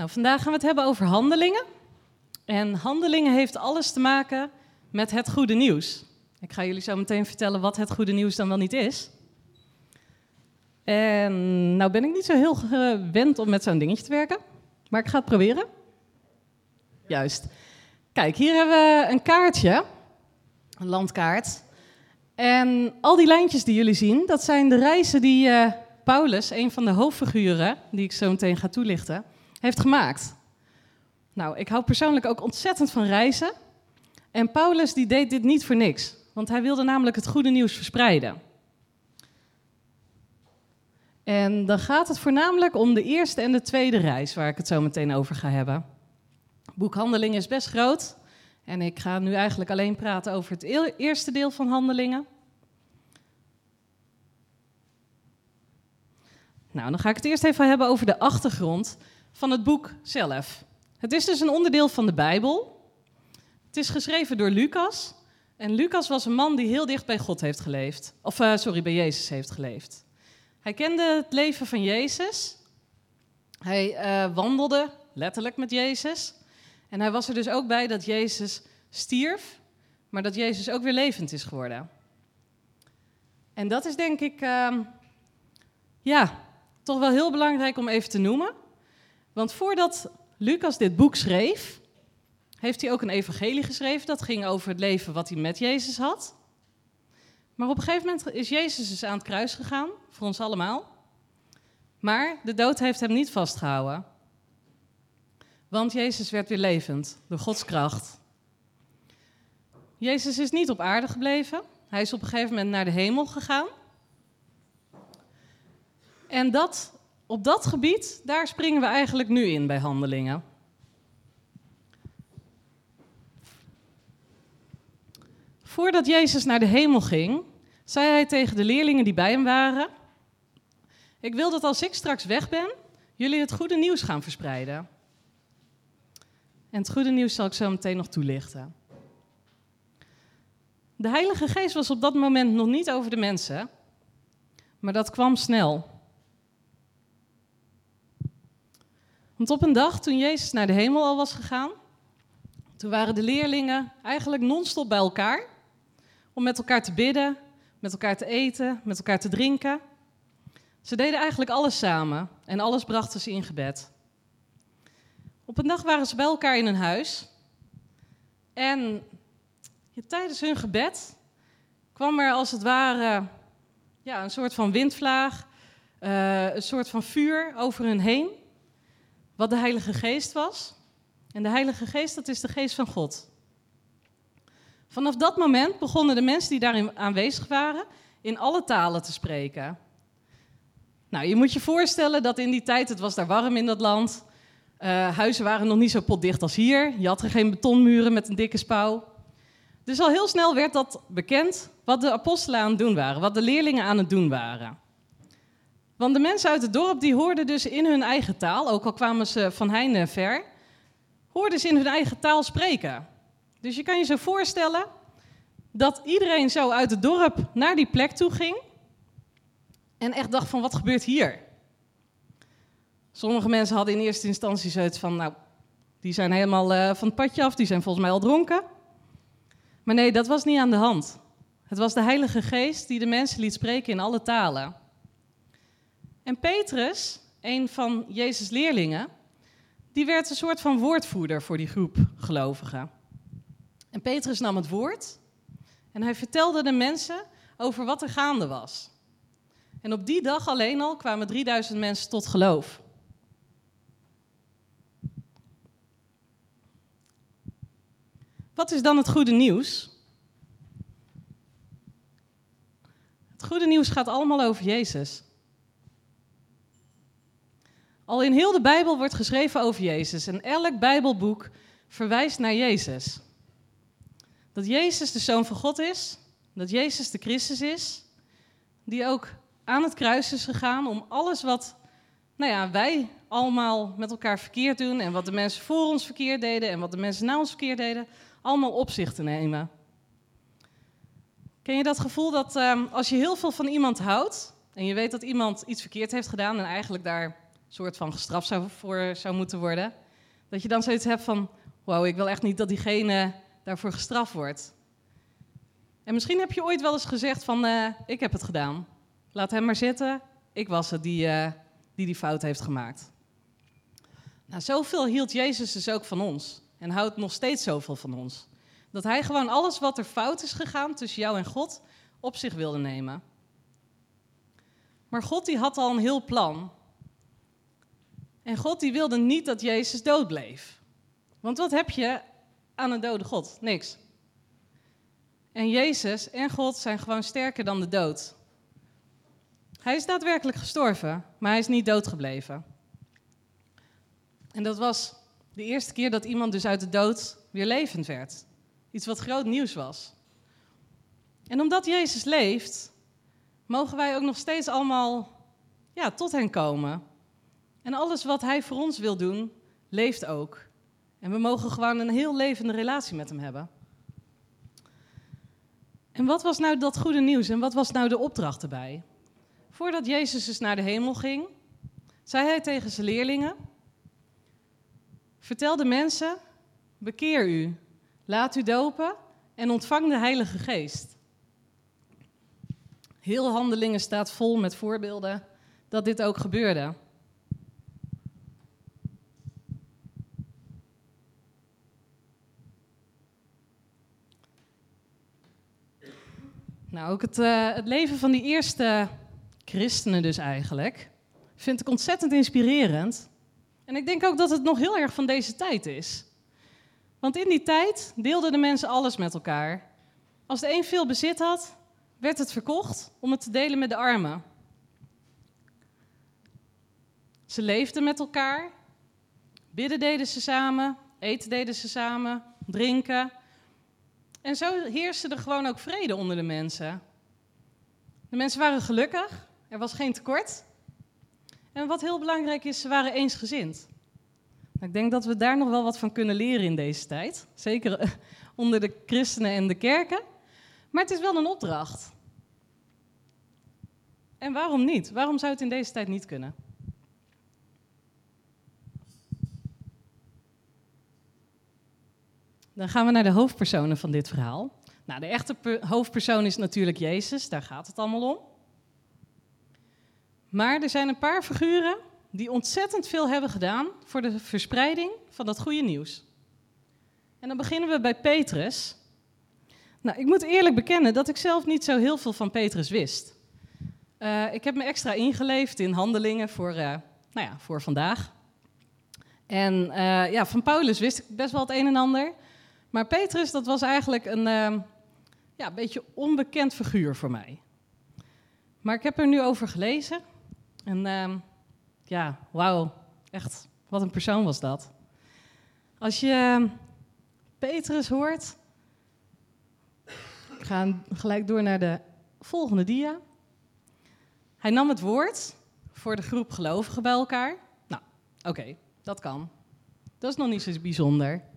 Nou, vandaag gaan we het hebben over handelingen. En handelingen heeft alles te maken met het goede nieuws. Ik ga jullie zo meteen vertellen wat het goede nieuws dan wel niet is. En nou ben ik niet zo heel gewend om met zo'n dingetje te werken, maar ik ga het proberen. Juist. Kijk, hier hebben we een kaartje, een landkaart. En al die lijntjes die jullie zien, dat zijn de reizen die uh, Paulus, een van de hoofdfiguren, die ik zo meteen ga toelichten, heeft gemaakt. Nou, ik hou persoonlijk ook ontzettend van reizen. En Paulus die deed dit niet voor niks, want hij wilde namelijk het goede nieuws verspreiden. En dan gaat het voornamelijk om de eerste en de tweede reis, waar ik het zo meteen over ga hebben. Boekhandeling is best groot. En ik ga nu eigenlijk alleen praten over het eerste deel van handelingen. Nou, dan ga ik het eerst even hebben over de achtergrond van het boek zelf. Het is dus een onderdeel van de Bijbel. Het is geschreven door Lucas. En Lucas was een man die heel dicht bij God heeft geleefd. Of, uh, sorry, bij Jezus heeft geleefd. Hij kende het leven van Jezus. Hij uh, wandelde letterlijk met Jezus. En hij was er dus ook bij dat Jezus stierf, maar dat Jezus ook weer levend is geworden. En dat is denk ik, uh, ja, toch wel heel belangrijk om even te noemen. Want voordat Lucas dit boek schreef, heeft hij ook een evangelie geschreven. Dat ging over het leven wat hij met Jezus had. Maar op een gegeven moment is Jezus dus aan het kruis gegaan, voor ons allemaal. Maar de dood heeft hem niet vastgehouden. Want Jezus werd weer levend door Gods kracht. Jezus is niet op aarde gebleven. Hij is op een gegeven moment naar de hemel gegaan. En dat, op dat gebied, daar springen we eigenlijk nu in bij handelingen. Voordat Jezus naar de hemel ging, zei hij tegen de leerlingen die bij hem waren: Ik wil dat als ik straks weg ben, jullie het goede nieuws gaan verspreiden. En het goede nieuws zal ik zo meteen nog toelichten. De Heilige Geest was op dat moment nog niet over de mensen, maar dat kwam snel. Want op een dag toen Jezus naar de hemel al was gegaan, toen waren de leerlingen eigenlijk non-stop bij elkaar om met elkaar te bidden, met elkaar te eten, met elkaar te drinken. Ze deden eigenlijk alles samen en alles brachten ze in gebed. Op een dag waren ze bij elkaar in een huis. En tijdens hun gebed kwam er als het ware ja, een soort van windvlaag, uh, een soort van vuur over hun heen. Wat de Heilige Geest was. En de Heilige Geest, dat is de Geest van God. Vanaf dat moment begonnen de mensen die daarin aanwezig waren in alle talen te spreken. Nou, je moet je voorstellen dat in die tijd, het was daar warm in dat land, uh, huizen waren nog niet zo potdicht als hier. Je had er geen betonmuren met een dikke spouw. Dus al heel snel werd dat bekend wat de apostelen aan het doen waren, wat de leerlingen aan het doen waren. Want de mensen uit het dorp die hoorden dus in hun eigen taal, ook al kwamen ze van heine ver, hoorden ze in hun eigen taal spreken. Dus je kan je zo voorstellen dat iedereen zo uit het dorp naar die plek toe ging en echt dacht van wat gebeurt hier? Sommige mensen hadden in eerste instantie zoiets van, nou, die zijn helemaal uh, van het padje af, die zijn volgens mij al dronken. Maar nee, dat was niet aan de hand. Het was de Heilige Geest die de mensen liet spreken in alle talen. En Petrus, een van Jezus' leerlingen, die werd een soort van woordvoerder voor die groep gelovigen. En Petrus nam het woord en hij vertelde de mensen over wat er gaande was. En op die dag alleen al kwamen 3000 mensen tot geloof. Wat is dan het goede nieuws? Het goede nieuws gaat allemaal over Jezus. Al in heel de Bijbel wordt geschreven over Jezus en elk Bijbelboek verwijst naar Jezus. Dat Jezus de Zoon van God is, dat Jezus de Christus is, die ook aan het kruis is gegaan om alles wat nou ja, wij allemaal met elkaar verkeerd doen en wat de mensen voor ons verkeerd deden en wat de mensen na ons verkeerd deden, allemaal op zich te nemen. Ken je dat gevoel dat ehm, als je heel veel van iemand houdt en je weet dat iemand iets verkeerd heeft gedaan en eigenlijk daar soort van gestraft zou, voor zou moeten worden, dat je dan zoiets hebt van, wow, ik wil echt niet dat diegene daarvoor gestraft wordt. En misschien heb je ooit wel eens gezegd van, uh, ik heb het gedaan. Laat hem maar zitten, ik was het die, uh, die die fout heeft gemaakt. Nou, zoveel hield Jezus dus ook van ons. En houdt nog steeds zoveel van ons. Dat hij gewoon alles wat er fout is gegaan tussen jou en God op zich wilde nemen. Maar God die had al een heel plan. En God die wilde niet dat Jezus dood bleef. Want wat heb je aan een dode God? Niks. En Jezus en God zijn gewoon sterker dan de dood. Hij is daadwerkelijk gestorven, maar hij is niet doodgebleven. En dat was de eerste keer dat iemand dus uit de dood weer levend werd. Iets wat groot nieuws was. En omdat Jezus leeft, mogen wij ook nog steeds allemaal ja, tot Hem komen. En alles wat Hij voor ons wil doen, leeft ook. En we mogen gewoon een heel levende relatie met Hem hebben. En wat was nou dat goede nieuws en wat was nou de opdracht erbij? Voordat Jezus dus naar de hemel ging, zei Hij tegen zijn leerlingen: Vertel de mensen, bekeer u, laat u dopen en ontvang de Heilige Geest. Heel handelingen staat vol met voorbeelden dat dit ook gebeurde. Nou, ook het, uh, het leven van die eerste christenen dus eigenlijk, vind ik ontzettend inspirerend. En ik denk ook dat het nog heel erg van deze tijd is. Want in die tijd deelden de mensen alles met elkaar. Als de een veel bezit had, werd het verkocht om het te delen met de armen. Ze leefden met elkaar, bidden deden ze samen, eten deden ze samen, drinken. En zo heerste er gewoon ook vrede onder de mensen. De mensen waren gelukkig, er was geen tekort. En wat heel belangrijk is, ze waren eensgezind. Nou, ik denk dat we daar nog wel wat van kunnen leren in deze tijd. Zeker eh, onder de christenen en de kerken. Maar het is wel een opdracht. En waarom niet? Waarom zou het in deze tijd niet kunnen? Dan gaan we naar de hoofdpersonen van dit verhaal. Nou, de echte hoofdpersoon is natuurlijk Jezus, daar gaat het allemaal om. Maar er zijn een paar figuren die ontzettend veel hebben gedaan voor de verspreiding van dat goede nieuws. En dan beginnen we bij Petrus. Nou, ik moet eerlijk bekennen dat ik zelf niet zo heel veel van Petrus wist. Uh, ik heb me extra ingeleefd in handelingen voor, uh, nou ja, voor vandaag. En uh, ja, van Paulus wist ik best wel het een en ander. Maar Petrus, dat was eigenlijk een ja, beetje onbekend figuur voor mij. Maar ik heb er nu over gelezen. En ehm, ja, wauw, echt, wat een persoon was dat. Als je ehm, Petrus hoort, we gaan gelijk door naar de volgende dia. Hij nam het woord voor de groep gelovigen bij elkaar. Nou, oké, dat kan. Dat is nog niet zo bijzonder.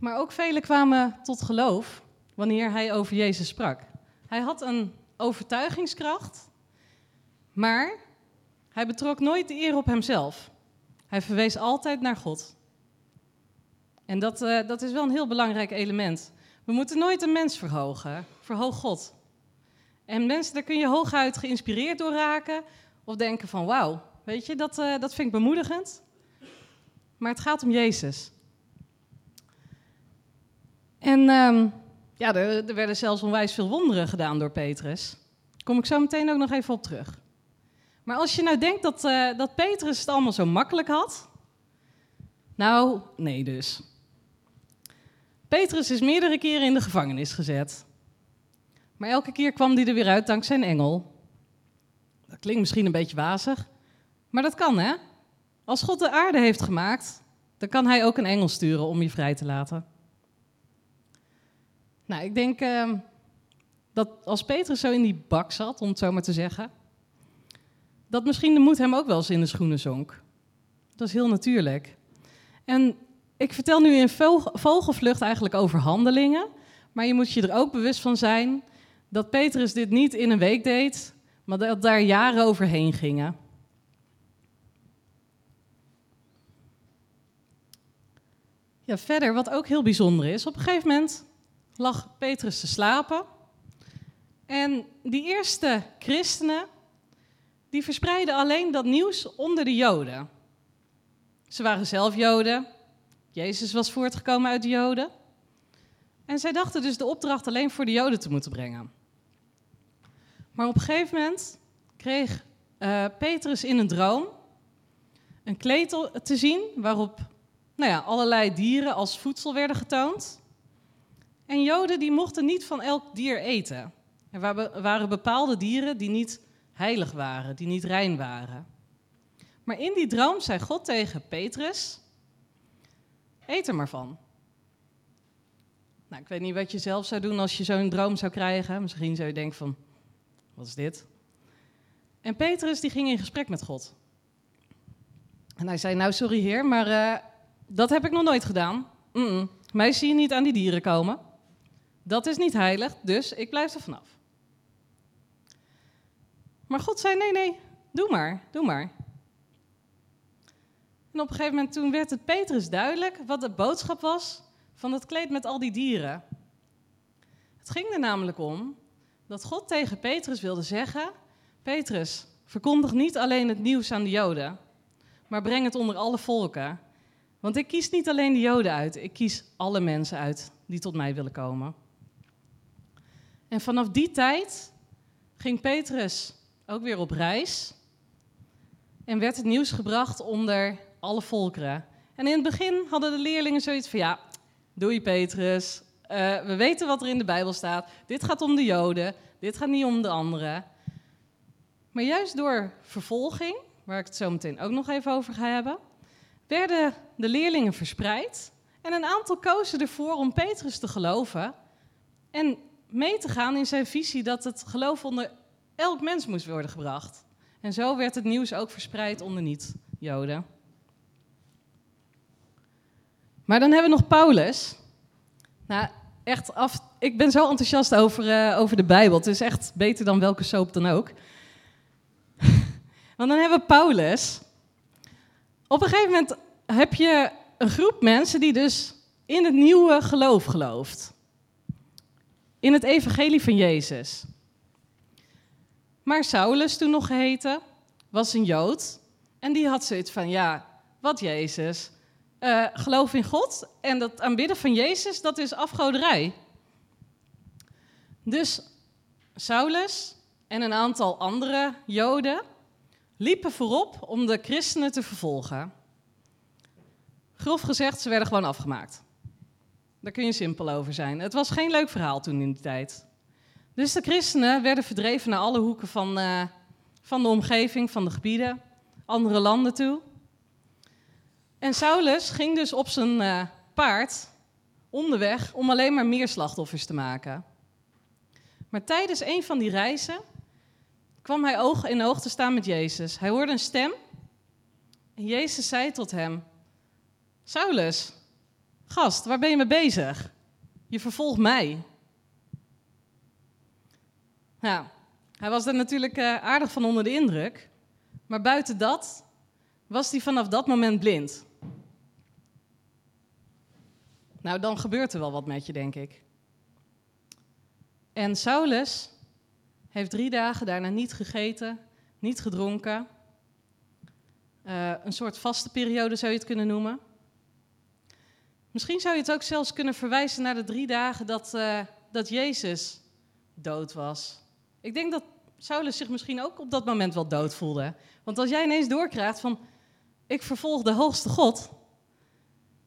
Maar ook velen kwamen tot geloof wanneer hij over Jezus sprak. Hij had een overtuigingskracht, maar hij betrok nooit de eer op hemzelf. Hij verwees altijd naar God. En dat, uh, dat is wel een heel belangrijk element. We moeten nooit een mens verhogen. Verhoog God. En mensen, daar kun je hooguit geïnspireerd door raken. Of denken van, wauw, weet je, dat, uh, dat vind ik bemoedigend. Maar het gaat om Jezus. En um, ja, er, er, werden zelfs onwijs veel wonderen gedaan door Petrus. Daar kom ik zo meteen ook nog even op terug. Maar als je nou denkt dat, uh, dat Petrus het allemaal zo makkelijk had. Nou, nee dus. Petrus is meerdere keren in de gevangenis gezet. Maar elke keer kwam hij er weer uit dankzij een engel. Dat klinkt misschien een beetje wazig, maar dat kan hè. Als God de aarde heeft gemaakt, dan kan hij ook een engel sturen om je vrij te laten. Nou, ik denk ehm, dat als Petrus zo in die bak zat, om het zo maar te zeggen, dat misschien de moed hem ook wel eens in de schoenen zonk. Dat is heel natuurlijk. En ik vertel nu in vogelvlucht eigenlijk over handelingen, maar je moet je er ook bewust van zijn dat Petrus dit niet in een week deed, maar dat daar jaren overheen gingen. Ja, verder, wat ook heel bijzonder is, op een gegeven moment lag Petrus te slapen. En die eerste christenen, die verspreidden alleen dat nieuws onder de Joden. Ze waren zelf Joden. Jezus was voortgekomen uit de Joden. En zij dachten dus de opdracht alleen voor de Joden te moeten brengen. Maar op een gegeven moment kreeg uh, Petrus in een droom een kleed te zien waarop nou ja, allerlei dieren als voedsel werden getoond. En Joden die mochten niet van elk dier eten. Er waren bepaalde dieren die niet heilig waren, die niet rein waren. Maar in die droom zei God tegen Petrus: Eet er maar van. Nou, ik weet niet wat je zelf zou doen als je zo'n droom zou krijgen. Misschien zou je denken van, wat is dit? En Petrus die ging in gesprek met God. En hij zei, nou sorry heer, maar uh, dat heb ik nog nooit gedaan. -mm. Mij zie je niet aan die dieren komen. Dat is niet heilig, dus ik blijf er vanaf. Maar God zei, nee, nee, doe maar, doe maar. En op een gegeven moment toen werd het Petrus duidelijk wat de boodschap was van het kleed met al die dieren. Het ging er namelijk om dat God tegen Petrus wilde zeggen: Petrus, verkondig niet alleen het nieuws aan de Joden, maar breng het onder alle volken. Want ik kies niet alleen de Joden uit, ik kies alle mensen uit die tot mij willen komen. En vanaf die tijd ging Petrus ook weer op reis en werd het nieuws gebracht onder alle volkeren. En in het begin hadden de leerlingen zoiets van: ja, Doei Petrus. Uh, we weten wat er in de Bijbel staat. Dit gaat om de Joden. Dit gaat niet om de anderen. Maar juist door vervolging, waar ik het zo meteen ook nog even over ga hebben, werden de leerlingen verspreid. En een aantal kozen ervoor om Petrus te geloven en mee te gaan in zijn visie dat het geloof onder elk mens moest worden gebracht. En zo werd het nieuws ook verspreid onder niet-Joden. Maar dan hebben we nog Paulus. Nou, echt af. Ik ben zo enthousiast over, uh, over de Bijbel. Het is echt beter dan welke soap dan ook. Want dan hebben we Paulus. Op een gegeven moment heb je een groep mensen die dus in het nieuwe geloof gelooft. In het evangelie van Jezus. Maar Saulus, toen nog geheten, was een Jood. En die had zoiets van, ja, wat Jezus? uh, geloof in God en dat aanbidden van Jezus, dat is afgoderij. Dus Saulus en een aantal andere Joden liepen voorop om de christenen te vervolgen. Grof gezegd, ze werden gewoon afgemaakt. Daar kun je simpel over zijn. Het was geen leuk verhaal toen in die tijd. Dus de christenen werden verdreven naar alle hoeken van, uh, van de omgeving, van de gebieden, andere landen toe. En Saulus ging dus op zijn uh, paard onderweg om alleen maar meer slachtoffers te maken. Maar tijdens een van die reizen kwam hij oog in oog te staan met Jezus. Hij hoorde een stem en Jezus zei tot hem: Saulus, gast, waar ben je mee bezig? Je vervolgt mij. Ja, hij was er natuurlijk uh, aardig van onder de indruk, maar buiten dat was hij vanaf dat moment blind. Nou, dan gebeurt er wel wat met je, denk ik. En Saulus heeft drie dagen daarna niet gegeten, niet gedronken. Uh, een soort vaste periode zou je het kunnen noemen. Misschien zou je het ook zelfs kunnen verwijzen naar de drie dagen dat, uh, dat Jezus dood was. Ik denk dat Saulus zich misschien ook op dat moment wel dood voelde. Want als jij ineens doorkrijgt van, ik vervolg de hoogste God,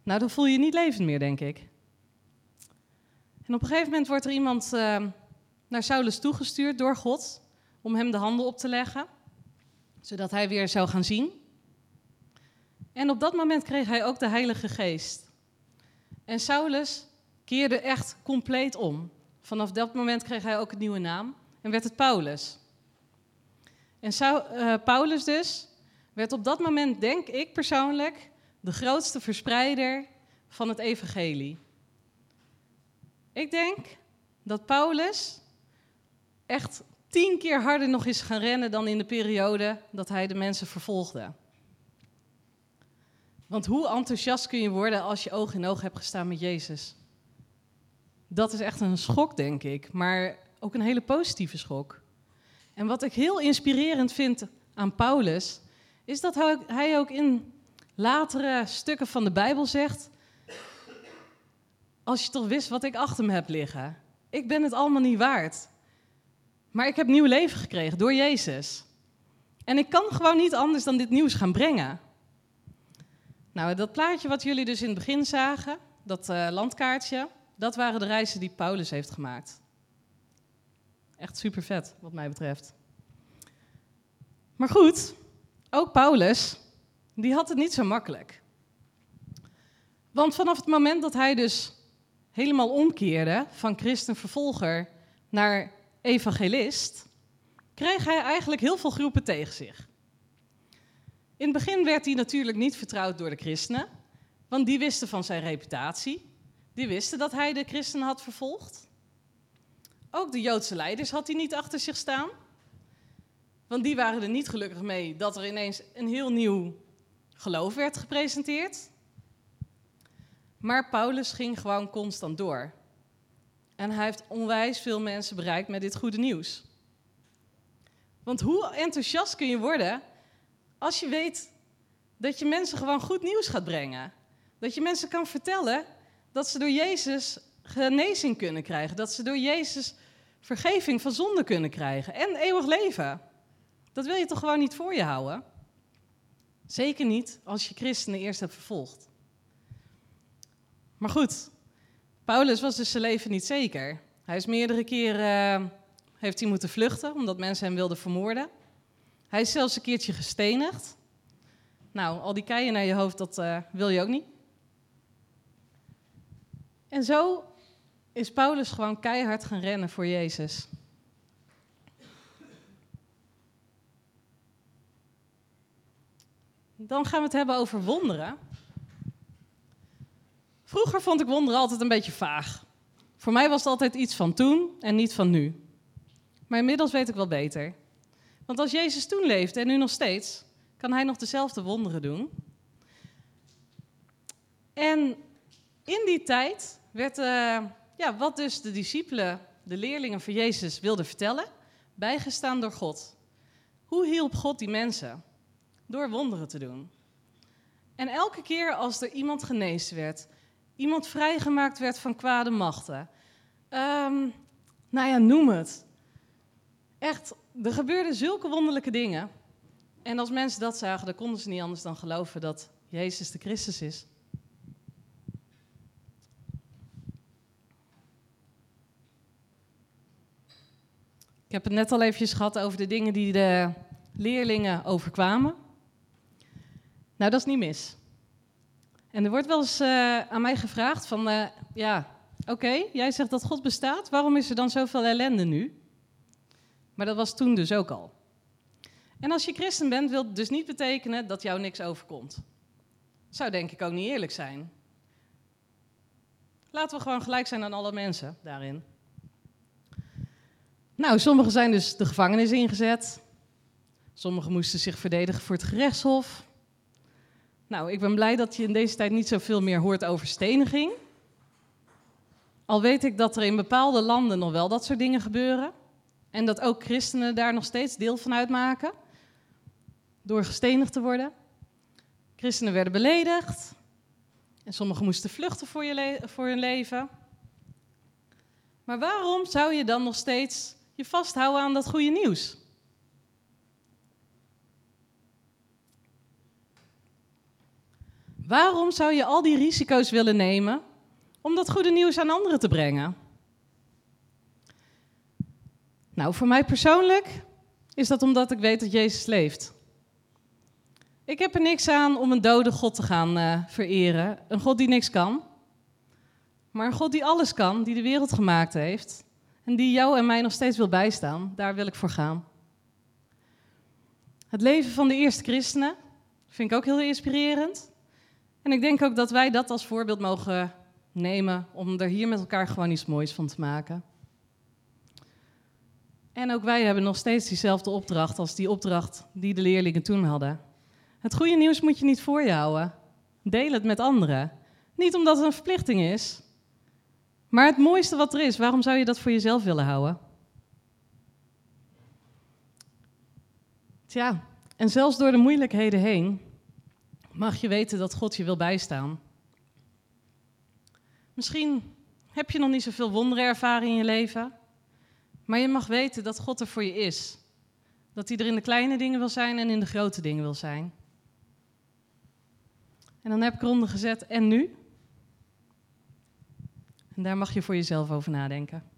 nou, dan voel je je niet levend meer, denk ik. En op een gegeven moment wordt er iemand uh, naar Saulus toegestuurd door God om hem de handen op te leggen, zodat hij weer zou gaan zien. En op dat moment kreeg hij ook de Heilige Geest. En Saulus keerde echt compleet om. Vanaf dat moment kreeg hij ook een nieuwe naam en werd het Paulus. En Saul, uh, Paulus dus werd op dat moment, denk ik persoonlijk, de grootste verspreider van het evangelie. Ik denk dat Paulus echt tien keer harder nog is gaan rennen dan in de periode dat hij de mensen vervolgde. Want hoe enthousiast kun je worden als je oog in oog hebt gestaan met Jezus? Dat is echt een schok, denk ik, maar ook een hele positieve schok. En wat ik heel inspirerend vind aan Paulus, is dat hij ook in latere stukken van de Bijbel zegt: Als je toch wist wat ik achter me heb liggen, ik ben het allemaal niet waard. Maar ik heb nieuw leven gekregen door Jezus. En ik kan gewoon niet anders dan dit nieuws gaan brengen. Nou, dat plaatje wat jullie dus in het begin zagen, dat uh, landkaartje, dat waren de reizen die Paulus heeft gemaakt. Echt super vet, wat mij betreft. Maar goed, ook Paulus, die had het niet zo makkelijk. Want vanaf het moment dat hij dus helemaal omkeerde van christenvervolger naar evangelist, kreeg hij eigenlijk heel veel groepen tegen zich. In het begin werd hij natuurlijk niet vertrouwd door de christenen, want die wisten van zijn reputatie. Die wisten dat hij de christenen had vervolgd. Ook de Joodse leiders had hij niet achter zich staan. Want die waren er niet gelukkig mee dat er ineens een heel nieuw geloof werd gepresenteerd. Maar Paulus ging gewoon constant door. En hij heeft onwijs veel mensen bereikt met dit goede nieuws. Want hoe enthousiast kun je worden als je weet dat je mensen gewoon goed nieuws gaat brengen? Dat je mensen kan vertellen dat ze door Jezus genezing kunnen krijgen. Dat ze door Jezus vergeving van zonde kunnen krijgen. En eeuwig leven. Dat wil je toch gewoon niet voor je houden? Zeker niet als je christenen eerst hebt vervolgd. Maar goed, Paulus was dus zijn leven niet zeker. Hij is meerdere keren uh, heeft hij moeten vluchten omdat mensen hem wilden vermoorden. Hij is zelfs een keertje gestenigd. Nou, al die keien naar je hoofd, dat uh, wil je ook niet. En zo is Paulus gewoon keihard gaan rennen voor Jezus. Dan gaan we het hebben over wonderen. Vroeger vond ik wonderen altijd een beetje vaag. Voor mij was het altijd iets van toen en niet van nu. Maar inmiddels weet ik wel beter. Want als Jezus toen leefde en nu nog steeds, kan hij nog dezelfde wonderen doen. En in die tijd werd, uh, ja, wat dus de discipelen, de leerlingen van Jezus wilden vertellen, bijgestaan door God. Hoe hielp God die mensen? Door wonderen te doen. En elke keer als er iemand genezen werd, iemand vrijgemaakt werd van kwade machten, um, nou ja, noem het. Echt, er gebeurden zulke wonderlijke dingen. En als mensen dat zagen, dan konden ze niet anders dan geloven dat Jezus de Christus is. Ik heb het net al eventjes gehad over de dingen die de leerlingen overkwamen. Nou, dat is niet mis. En er wordt wel eens uh, aan mij gevraagd van, uh, ja, oké, jij zegt dat God bestaat, waarom is er dan zoveel ellende nu? Maar dat was toen dus ook al. En als je christen bent, wil het dus niet betekenen dat jou niks overkomt. Zou denk ik ook niet eerlijk zijn. Laten we gewoon gelijk zijn aan alle mensen daarin. Nou, sommigen zijn dus de gevangenis ingezet. Sommigen moesten zich verdedigen voor het gerechtshof. Nou, ik ben blij dat je in deze tijd niet zoveel meer hoort over steniging. Al weet ik dat er in bepaalde landen nog wel dat soort dingen gebeuren. En dat ook christenen daar nog steeds deel van uitmaken. Door gestenigd te worden. Christenen werden beledigd. En sommigen moesten vluchten voor, je voor hun leven. Maar waarom zou je dan nog steeds je vasthouden aan dat goede nieuws? Waarom zou je al die risico's willen nemen om dat goede nieuws aan anderen te brengen? Nou, voor mij persoonlijk is dat omdat ik weet dat Jezus leeft. Ik heb er niks aan om een dode God te gaan uh, vereren. Een God die niks kan. Maar een God die alles kan, die de wereld gemaakt heeft. En die jou en mij nog steeds wil bijstaan. Daar wil ik voor gaan. Het leven van de eerste christenen vind ik ook heel inspirerend. En ik denk ook dat wij dat als voorbeeld mogen nemen om er hier met elkaar gewoon iets moois van te maken. En ook wij hebben nog steeds diezelfde opdracht als die opdracht die de leerlingen toen hadden. Het goede nieuws moet je niet voor je houden. Deel het met anderen. Niet omdat het een verplichting is, maar het mooiste wat er is. Waarom zou je dat voor jezelf willen houden? Tja, en zelfs door de moeilijkheden heen mag je weten dat God je wil bijstaan. Misschien heb je nog niet zoveel wonderen ervaren in je leven, maar je mag weten dat God er voor je is. Dat hij er in de kleine dingen wil zijn en in de grote dingen wil zijn. En dan heb ik eronder gezet, en nu? En daar mag je voor jezelf over nadenken.